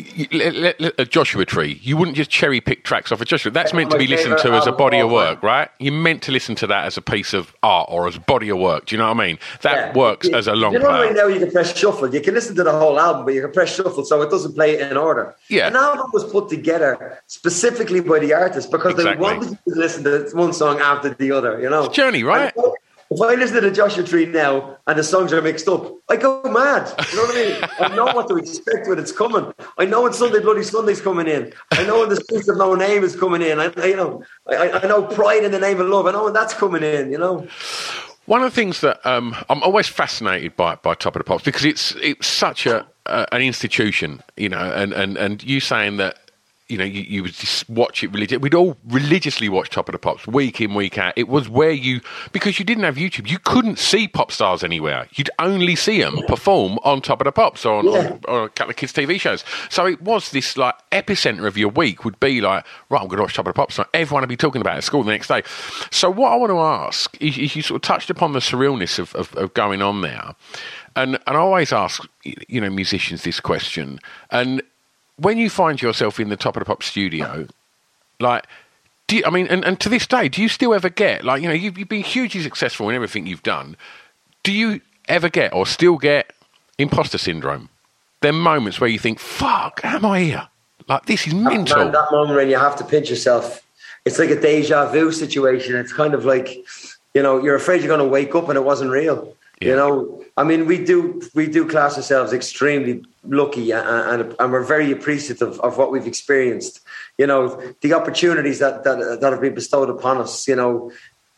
a uh, Joshua Tree, you wouldn't just cherry pick tracks off a Joshua. That's meant to be listened to as a body of work, right? You're meant to listen to that as a piece of art or as a body of work. Do you know what I mean? That Yeah. works as a long You know, right now you can press shuffle. You can listen to the whole album, but you can press shuffle so it doesn't play in order. Yeah. An album was put together specifically by the artist because Exactly. they wanted you to listen to one song after the other, you know? It's Journey, right? And If I listen to the Joshua Tree now and the songs are mixed up, I go mad. You know what I mean? I know what to expect when it's coming. I know when Sunday Bloody Sunday's coming in. I know when the Streets of No Name is coming in. I, I you know, I, I know Pride in the Name of Love. I know when that's coming in. You know. One of the things that um, I'm always fascinated by by Top of the Pops because it's it's such a uh, an institution, you know, and, and, and you saying that you know you, you would just watch it religiously. We'd all religiously watch Top of the Pops week in week out. It was where you because you didn't have YouTube, you couldn't see pop stars anywhere. You'd only see them perform on Top of the Pops or on, Yeah. or, or a couple of kids' TV shows. So it was this like epicenter of your week would be like right, I'm going to watch Top of the Pops. Everyone would be talking about it at school the next day. So what I want to ask is, is you sort of touched upon the surrealness of, of, of going on there, and and I always ask you know musicians this question and when you find yourself in the top of the pop studio, like, do you, I mean, and, and to this day, do you still ever get like you know you've, you've been hugely successful in everything you've done? Do you ever get or still get imposter syndrome? There are moments where you think, "Fuck, am I here? Like this is mental." Man, that moment when you have to pinch yourself, it's like a deja vu situation. It's kind of like, you know, you're afraid you're going to wake up and it wasn't real. Yeah. You know, I mean, we do we do class ourselves extremely lucky, and, and we're very appreciative of what we've experienced. You know, the opportunities that that that have been bestowed upon us. You know,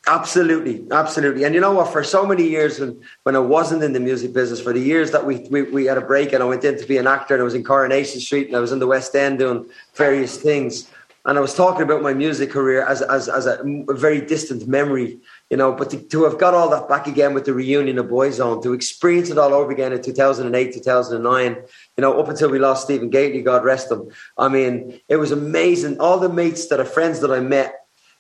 Absolutely, absolutely. And you know what? For so many years, when, when I wasn't in the music business, for the years that we, we, we had a break and I went in to be an actor and I was in Coronation Street and I was in the West End doing various things. And I was talking about my music career as, as, as a very distant memory, you know, but to, to, have got all that back again with the reunion of Boyzone, to experience it all over again in 2008, 2009, you know, up until we lost Stephen Gately, God rest him. I mean, it was amazing. All the mates that are friends that I met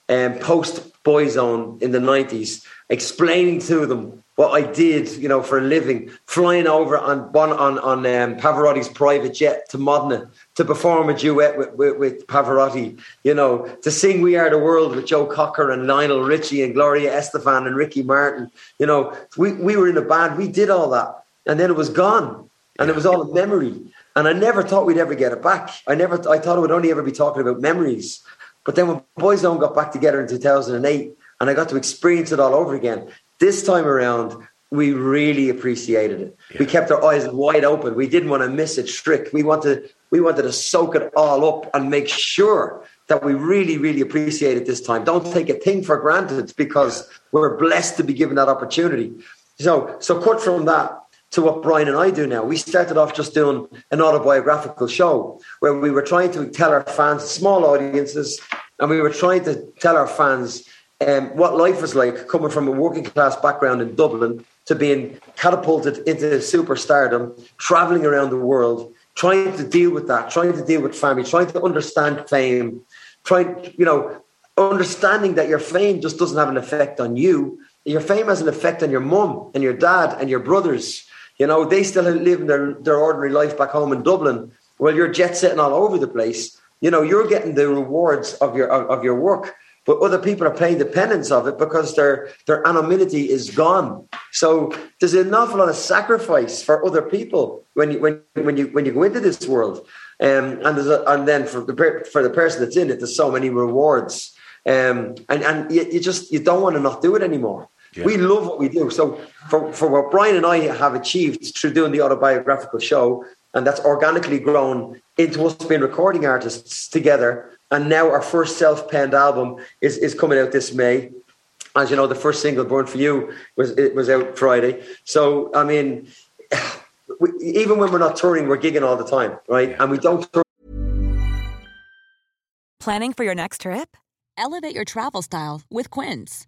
um, post Boyzone in the 90s, explaining to them what I did, you know, for a living, flying over on on on um, Pavarotti's private jet to Modena to perform a duet with, with, with, Pavarotti, you know, to sing "We Are the World" with Joe Cocker and Lionel Richie and Gloria Estefan and Ricky Martin. You know, we we were in a band, we did all that, and then it was gone, and it was all a memory. And I never thought we'd ever get it back. I never, I thought it would only ever be talking about memories. But then when Boyzone got back together in 2008, and I got to experience it all over again, this time around, we really appreciated it. Yeah. We kept our eyes wide open. We didn't want to miss a trick. We wanted, we wanted to soak it all up and make sure that we really, really appreciate it this time. Don't take a thing for granted because we're blessed to be given that opportunity. So, so cut from that to what Brian and I do now. We started off just doing an autobiographical show where we were trying to tell our fans, small audiences, and we were trying to tell our fans um, what life was like coming from a working class background in Dublin to being catapulted into superstardom, traveling around the world, trying to deal with that, trying to deal with family, trying to understand fame, trying, you know, understanding that your fame just doesn't have an effect on you. Your fame has an effect on your mum and your dad and your brothers you know, they still live their, their ordinary life back home in Dublin. Well, you're jet setting all over the place. You know, you're getting the rewards of your of, your work, but other people are paying the penance of it because their their anonymity is gone. So there's an awful lot of sacrifice for other people when you when when you when you go into this world. Um, and a, and then for the for the person that's in it, there's so many rewards. Um, and and you, you just you don't want to not do it anymore. Yeah. We love what we do. So for, for what Brian and I have achieved through doing the autobiographical show, and that's organically grown into us being recording artists together. And now our first self-penned album is, is coming out this May. As you know, the first single, "Born for You," was it was out Friday. So I mean, we, even when we're not touring, we're gigging all the time, right? Yeah. And we don't. Tour- Planning for your next trip? Elevate your travel style with Quince.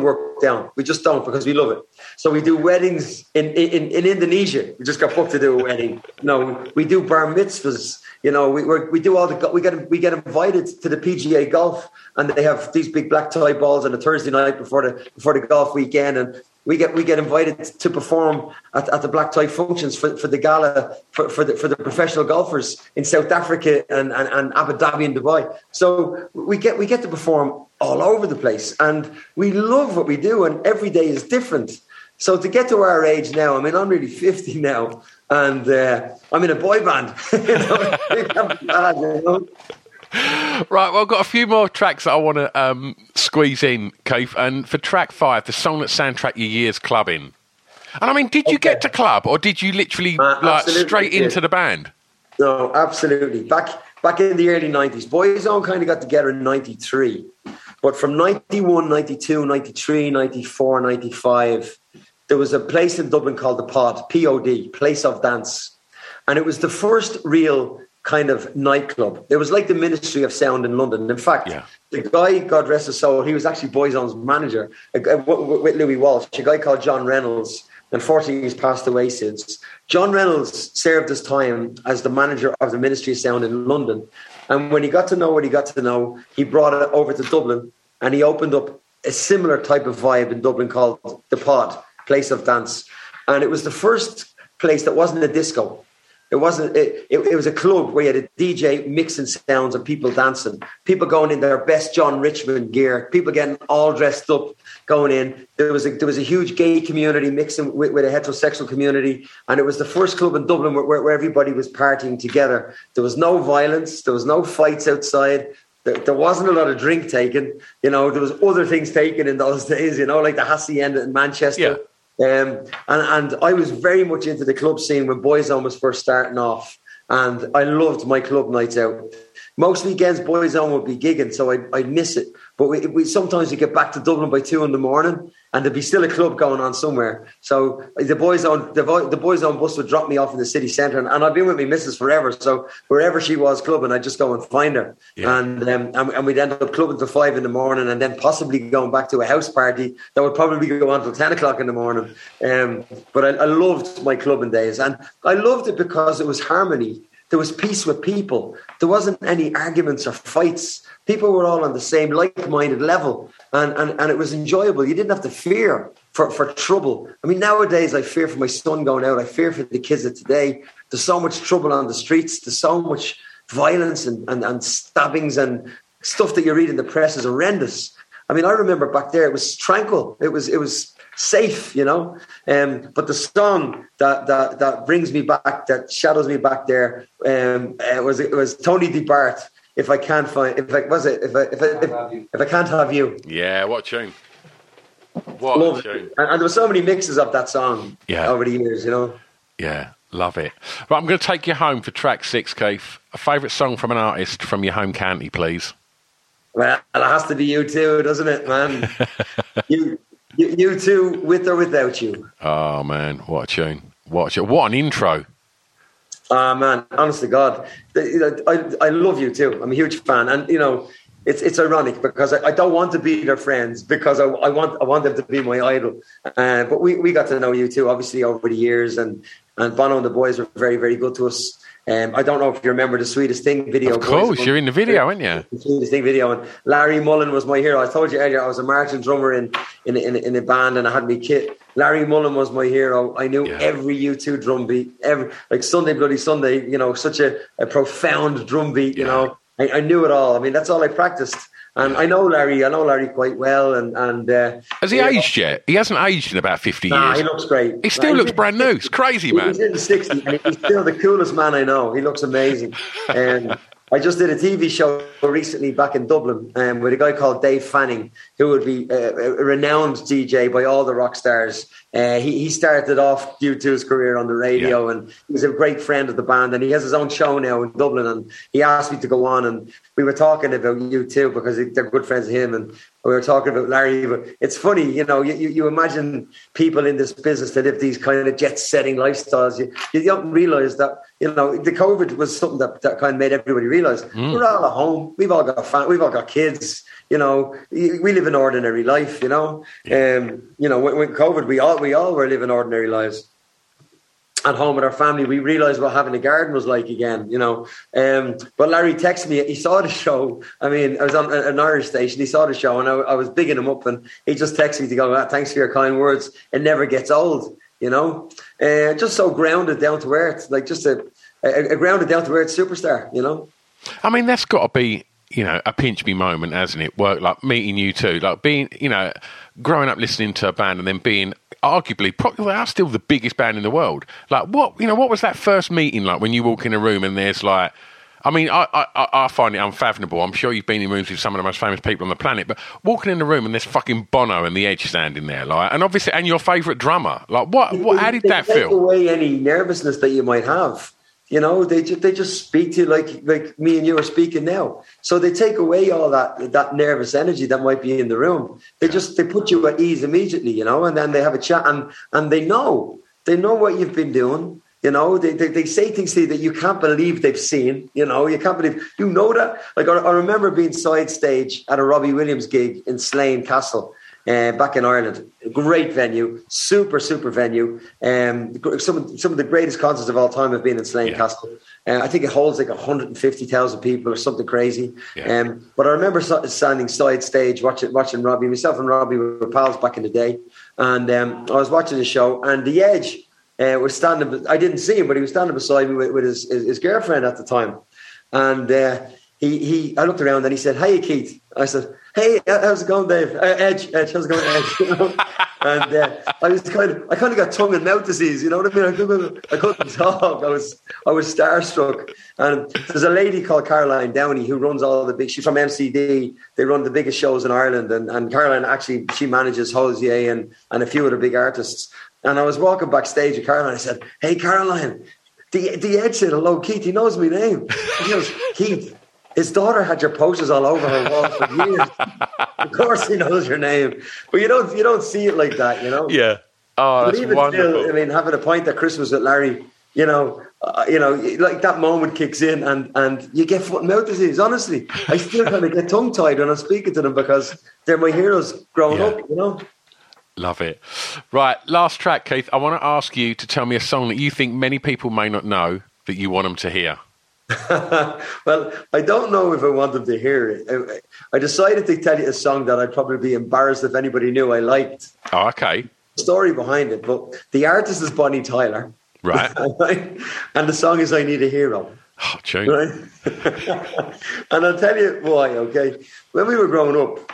work down. We just don't because we love it. So we do weddings in, in, in Indonesia. We just got booked to do a wedding. No, we do bar mitzvahs. You know, we we do all the we get we get invited to the PGA golf, and they have these big black tie balls on a Thursday night before the before the golf weekend, and we get we get invited to perform at, at the black tie functions for, for the gala for, for the for the professional golfers in South Africa and, and, and Abu Dhabi and Dubai. So we get we get to perform all over the place. And we love what we do, and every day is different. So to get to our age now, I mean, I'm really 50 now, and uh, I'm in a boy band. Right, well, I've got a few more tracks that I want to um, squeeze in, Keith. And for track five, the song that soundtrack your years clubbing. And I mean, did you okay. get to club, or did you literally uh, like straight into the band? No, absolutely. Back back in the early 90s, Boyzone kind of got together in 93. But from 91, 92, 93, 94, 95, there was a place in Dublin called the Pod, POD, Place of Dance. And it was the first real kind of nightclub. It was like the Ministry of Sound in London. In fact, Yeah. the guy, God rest his soul, he was actually Boyzone's manager a guy- w- w- with Louis Walsh, a guy called John Reynolds. Unfortunately, he's passed away since. John Reynolds served his time as the manager of the Ministry of Sound in London. And when he got to know what he got to know, he brought it over to Dublin and he opened up a similar type of vibe in Dublin called The Pod, Place of Dance. And it was the first place that wasn't a disco. It wasn't. It, it, it was a club where you had a DJ mixing sounds and people dancing. People going in their best John Richmond gear. People getting all dressed up, going in. There was a there was a huge gay community mixing with, with a heterosexual community, and it was the first club in Dublin where, where, where everybody was partying together. There was no violence. There was no fights outside. There, there wasn't a lot of drink taken. You know, there was other things taken in those days. You know, like the Hacienda in Manchester. Um, and, and I was very much into the club scene when Boyzone was first starting off. And I loved my club nights out. Most weekends, Boyzone would be gigging, so I'd, I'd miss it. But we, we sometimes we get back to Dublin by two in the morning, and there'd be still a club going on somewhere. So the Boyzone the, Boy- the Boyzone bus would drop me off in the city centre, and, and I've been with my missus forever. So wherever she was clubbing, I'd just go and find her, and, um, and and we'd end up clubbing till five in the morning, and then possibly going back to a house party that would probably go on till ten o'clock in the morning. Um, but I, I loved my clubbing days, and I loved it because it was harmony. There was peace with people. There wasn't any arguments or fights. People were all on the same like-minded level, and, and, and it was enjoyable. You didn't have to fear for, for trouble. I mean, nowadays I fear for my son going out. I fear for the kids of today. There's so much trouble on the streets. There's so much violence and, and, and stabbings and stuff that you read in the press is horrendous. I mean, I remember back there it was tranquil. It was it was safe, you know. Um, but the song that that that brings me back, that shadows me back there, um, it was it was Tony DeBart. If I can't find, if I was it, if I if I, if, if I can't have you, Yeah, what tune? What love a tune. And, and there were so many mixes of that song Yeah. over the years, you know. Yeah, love it. Right, I'm going to take you home for track six, Keith. A favourite song from an artist from your home county, please. Well, it has to be U2, doesn't it, man? you, you, U2, with or without you. Oh man, what a tune! What a tune. What an intro! Ah man, honest to God, I I love U2. I'm a huge fan, and you know, it's it's ironic because I, I don't want to be their friends because I, I want I want them to be my idol. Uh, but we, we got to know U2, obviously over the years, and and Bono and the boys were very very good to us. Um, I don't know if you remember the sweetest thing video. Of course, you're in the video, aren't you? The sweetest thing video, and Larry Mullen was my hero. I told you earlier I was a marching drummer in in in, in a band, and I had my kit. Larry Mullen was my hero. I knew every U2 drum beat, every like Sunday Bloody Sunday. You know, such a, a profound drum beat. You know, I, I knew it all. I mean, that's all I practiced. And I know Larry. I know Larry quite well. And and uh, Has he you know, aged yet? He hasn't aged in about 50 Nah, years. he looks great. He still looks brand new. It's crazy, man. He's in the 60 and he's still the coolest man I know. He looks amazing. And I just did a TV show recently back in Dublin um, with a guy called Dave Fanning, who would be uh, a renowned DJ by all the rock stars. Uh, he, he started off due to his career on the radio and he's a great friend of the band. And he has his own show now in Dublin. And he asked me to go on. And we were talking about U2 because they're good friends of him. And we were talking about Larry. But it's funny, you know, you, you, you imagine people in this business that live these kind of jet setting lifestyles. You, you don't realize that, you know, the COVID was something that, that kind of made everybody realize Mm. we're all at home. We've all got fam- we've all got kids. You know, we live an ordinary life. You know, um, you know, when, when COVID, we all we all were living ordinary lives at home with our family, we realised what having a garden was like again, you know. Um, but Larry texted me, he saw the show. I mean, I was on an Irish station, he saw the show, and I, I was bigging him up, and he just texted me to go, ah, thanks for your kind words. It never gets old, you know. Uh, just so grounded, down to earth, like just a, a, a grounded, down to earth superstar, you know. I mean, that's got to be, you know, a pinch me moment, hasn't it? Work like meeting U2, like being, you know, growing up listening to a band and then being arguably probably they are still the biggest band in the world. Like, what, you know, what was that first meeting like when you walk in a room and there's like. I mean, I, I, I find it unfathomable. I'm sure you've been in rooms with some of the most famous people on the planet, but walking in the room and there's fucking Bono and the Edge standing there, like, and obviously, and your favourite drummer, like, what, what how did that take feel? away any nervousness that you might have. You know, they just, they just speak to you like like me and you are speaking now. So they take away all that that nervous energy that might be in the room. They just they put you at ease immediately, you know, and then they have a chat and and they know they know what you've been doing. You know, they, they, they say things to you that you can't believe they've seen. You know, you can't believe you know that. Like I, I remember being side stage at a Robbie Williams gig in Slane Castle uh, back in Ireland. Great venue, super super venue. Um, some of, some of the greatest concerts of all time have been in Slane yeah. Castle. Uh, I think it holds like 150,000 people or something crazy. Yeah. Um, but I remember standing side stage watching watching Robbie. Myself and Robbie were pals back in the day, and um, I was watching the show. And the Edge uh, was standing. I didn't see him, but he was standing beside me with, with his, his, his girlfriend at the time. And uh, he he, I looked around and he said, "Hey, Keith." I said hey, how's it going, Dave? Uh, Edge, Edge, how's it going, Edge? And uh, I was kind of, I kind of got tongue and mouth disease. You know what I mean? I couldn't, I couldn't talk. I was, I was starstruck. And there's a lady called Caroline Downey who runs all the big. She's from MCD. They run the biggest shows in Ireland, and, and Caroline actually she manages Hozier and and a few other big artists. And I was walking backstage with Caroline. I said, "Hey, Caroline." The, the Edge said hello, Keith. He knows my name. He goes, Keith, his daughter had your posters all over her wall for years. of course, he knows your name, but you don't you don't see it like that, you know. Yeah. Oh, that's but even wonderful. Still, I mean, having a pint at Christmas with Larry, you know, uh, you know, like that moment kicks in, and and you get foot and mouth disease. Honestly, I still kind of get tongue tied when I'm speaking to them because they're my heroes growing yeah. up, you know. Love it. Right, last track, Keith. I want to ask you to tell me a song that you think many people may not know that you want them to hear. well, I don't know if I want them to hear it. I decided to tell you a song that I'd probably be embarrassed if anybody knew I liked. Oh, okay. Story behind it, but the artist is Bonnie Tyler. Right. and the song is I Need a Hero. Oh, true. Right? and I'll tell you why, okay? When we were growing up,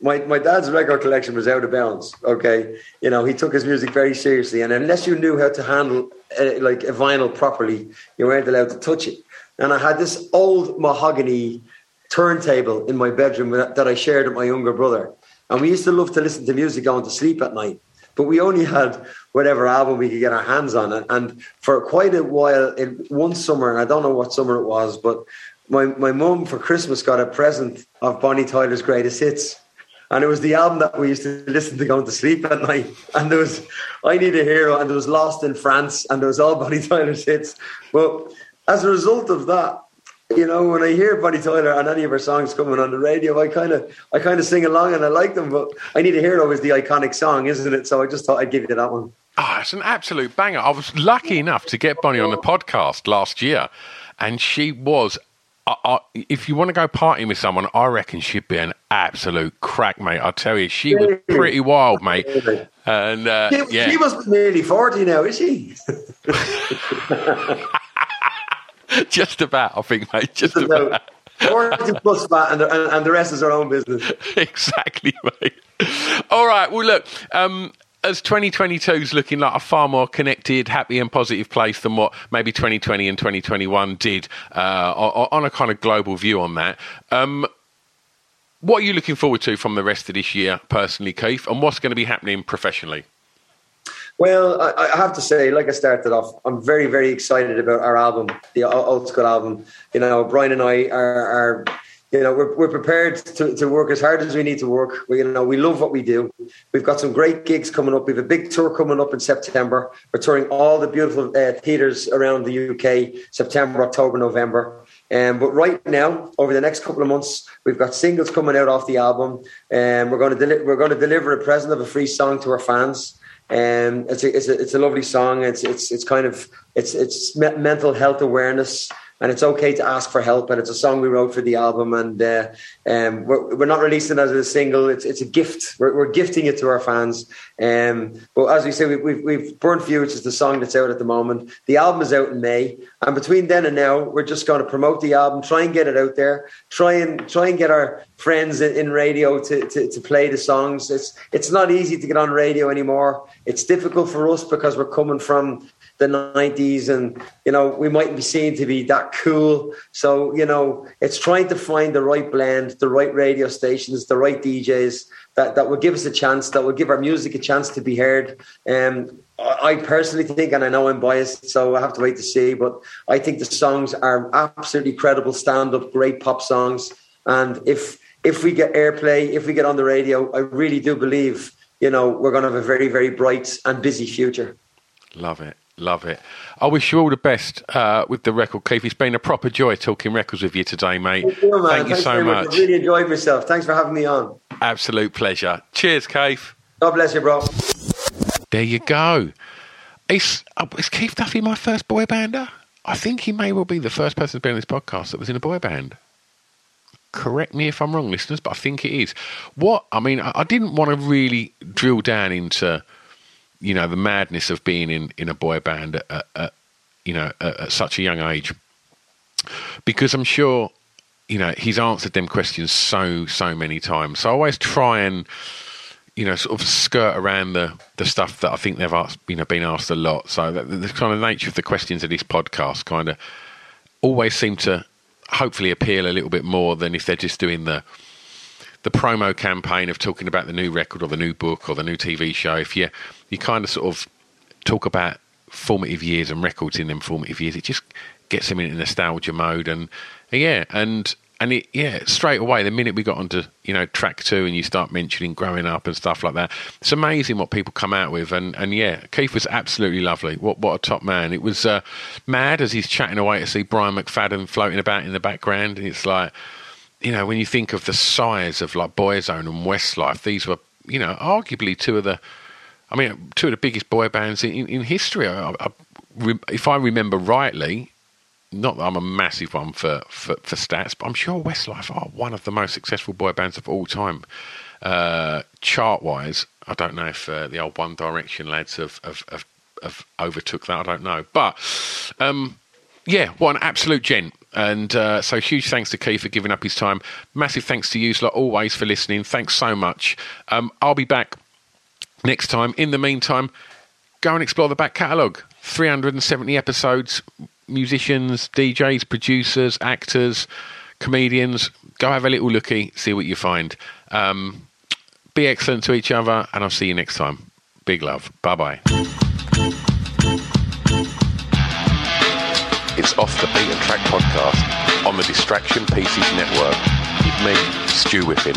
my, my dad's record collection was out of bounds. Okay, you know he took his music very seriously, and unless you knew how to handle uh, like a vinyl properly, you weren't allowed to touch it and I had this old mahogany turntable in my bedroom that I shared with my younger brother. And we used to love to listen to music going to sleep at night. But we only had whatever album we could get our hands on. And for quite a while, in one summer, and I don't know what summer it was, but my, my mum for Christmas got a present of Bonnie Tyler's greatest hits. And it was the album that we used to listen to going to sleep at night. And there was I Need a Hero, and there was Lost in France, and there was all Bonnie Tyler's hits. Well, as a result of that, you know, when I hear Bonnie Tyler and any of her songs coming on the radio, I kind of, I kind of sing along and I like them. But I Need a Hero always the iconic song, isn't it? So I just thought I'd give you that one. Oh, it's an absolute banger. I was lucky enough to get Bonnie on the podcast last year, and she was. Uh, if you want to go partying with someone, I reckon she'd be an absolute crack, mate. I tell you, she was pretty wild, mate. And uh, she, yeah. she must be nearly forty now, is she? Just about, I think, mate. Just, Just about. about. 40 plus fat, and the, and, and the rest is our own business. exactly, mate. All right. Well, look. Um, as 2022 is looking like a far more connected, happy, and positive place than what maybe 2020 and 2021 did uh, on a kind of global view on that. Um, what are you looking forward to from the rest of this year, personally, Keith, and what's going to be happening professionally? Well, I, I, have to say, like I started off, I'm very, very excited about our album, the old school album. You know, Brian and I are, are you know, we're, we're prepared to, to work as hard as we need to work. We, you know, we love what we do. We've got some great gigs coming up. We have a big tour coming up in September. We're touring all the beautiful uh, theatres around the UK, September, October, November. Um, but right now, over the next couple of months, we've got singles coming out off the album, and um, we're going to deli- we're going to deliver a present of a free song to our fans. Um, it's a, it's a, it's a lovely song. It's, it's, it's kind of, it's, it's mental health awareness and it's okay to ask for help. And it's a song we wrote for the album, and uh, um, we're, we're, not releasing it as a single. It's it's a gift. We're, we're gifting it to our fans. Um, but as we say, we, we've we've Burn For You, which is the song that's out at the moment. The album is out in May, and between then and now, we're just going to promote the album, try and get it out there, try and try and get our friends in, in radio to, to to play the songs. It's it's not easy to get on radio anymore. It's difficult for us because we're coming from the 90s and you know we mightn't be seen to be that cool so you know it's trying to find the right blend the right radio stations the right djs that, that will give us a chance that will give our music a chance to be heard um, I personally think, and I know I'm biased, so I have to wait to see, but I think the songs are absolutely credible stand up, great pop songs. And if if we get airplay, if we get on the radio, I really do believe, you know, we're going to have a very, very bright and busy future. Love it. Love it. I wish you all the best uh, with the record, Keith. It's been a proper joy talking records with you today, mate. Thank you, man. Thank you so very much. I really enjoyed myself. Thanks for having me on. Absolute pleasure. Cheers, Keith. God bless you, bro. There you go. Is, uh, is Keith Duffy my first boy bander? I think he may well be the first person to be on this podcast that was in a boy band. Correct me if I'm wrong, listeners, but I think it is. What I mean, I, I didn't want to really drill down into, you know, the madness of being in, in a boy band at, at, you know at, at such a young age, because I'm sure, you know, he's answered them questions so so many times. So I always try and you know, sort of skirt around the, the stuff that I think they've asked, you know, been asked a lot. So that, the kind of nature of the questions of this podcast kind of always seem to hopefully appeal a little bit more than if they're just doing the the promo campaign of talking about the new record or the new book or the new TV show. If you you kind of sort of talk about formative years and records in them formative years, it just gets them into nostalgia mode and yeah, and and it, yeah, straight away, the minute we got onto you know track two, and you start mentioning growing up and stuff like that, it's amazing what people come out with. And and yeah, Keith was absolutely lovely. What what a top man! It was uh, mad as he's chatting away to see Brian McFadden floating about in the background, and it's like you know when you think of the size of like Boyzone and Westlife, these were you know arguably two of the, I mean two of the biggest boy bands in, in history. I, I, if I remember rightly, not that I'm a massive one for, for, for, stats, but I'm sure Westlife are one of the most successful boy bands of all time. Uh, chart wise, I don't know if uh, the old One Direction lads have, have, have, have, overtook that. I don't know. But um, yeah, what an absolute gent. And uh, so huge thanks to Keith for giving up his time. Massive thanks to you, always for listening. Thanks so much. Um, I'll be back next time. In the meantime, go and explore the back catalogue. 370 episodes musicians, DJs, producers, actors, comedians. Go have a little looky, see what you find. Um, be excellent to each other, and I'll see you next time. Big love. Bye bye. It's Off the Beaten Track podcast on the Distraction Pieces Network with me, Stu Whiffen.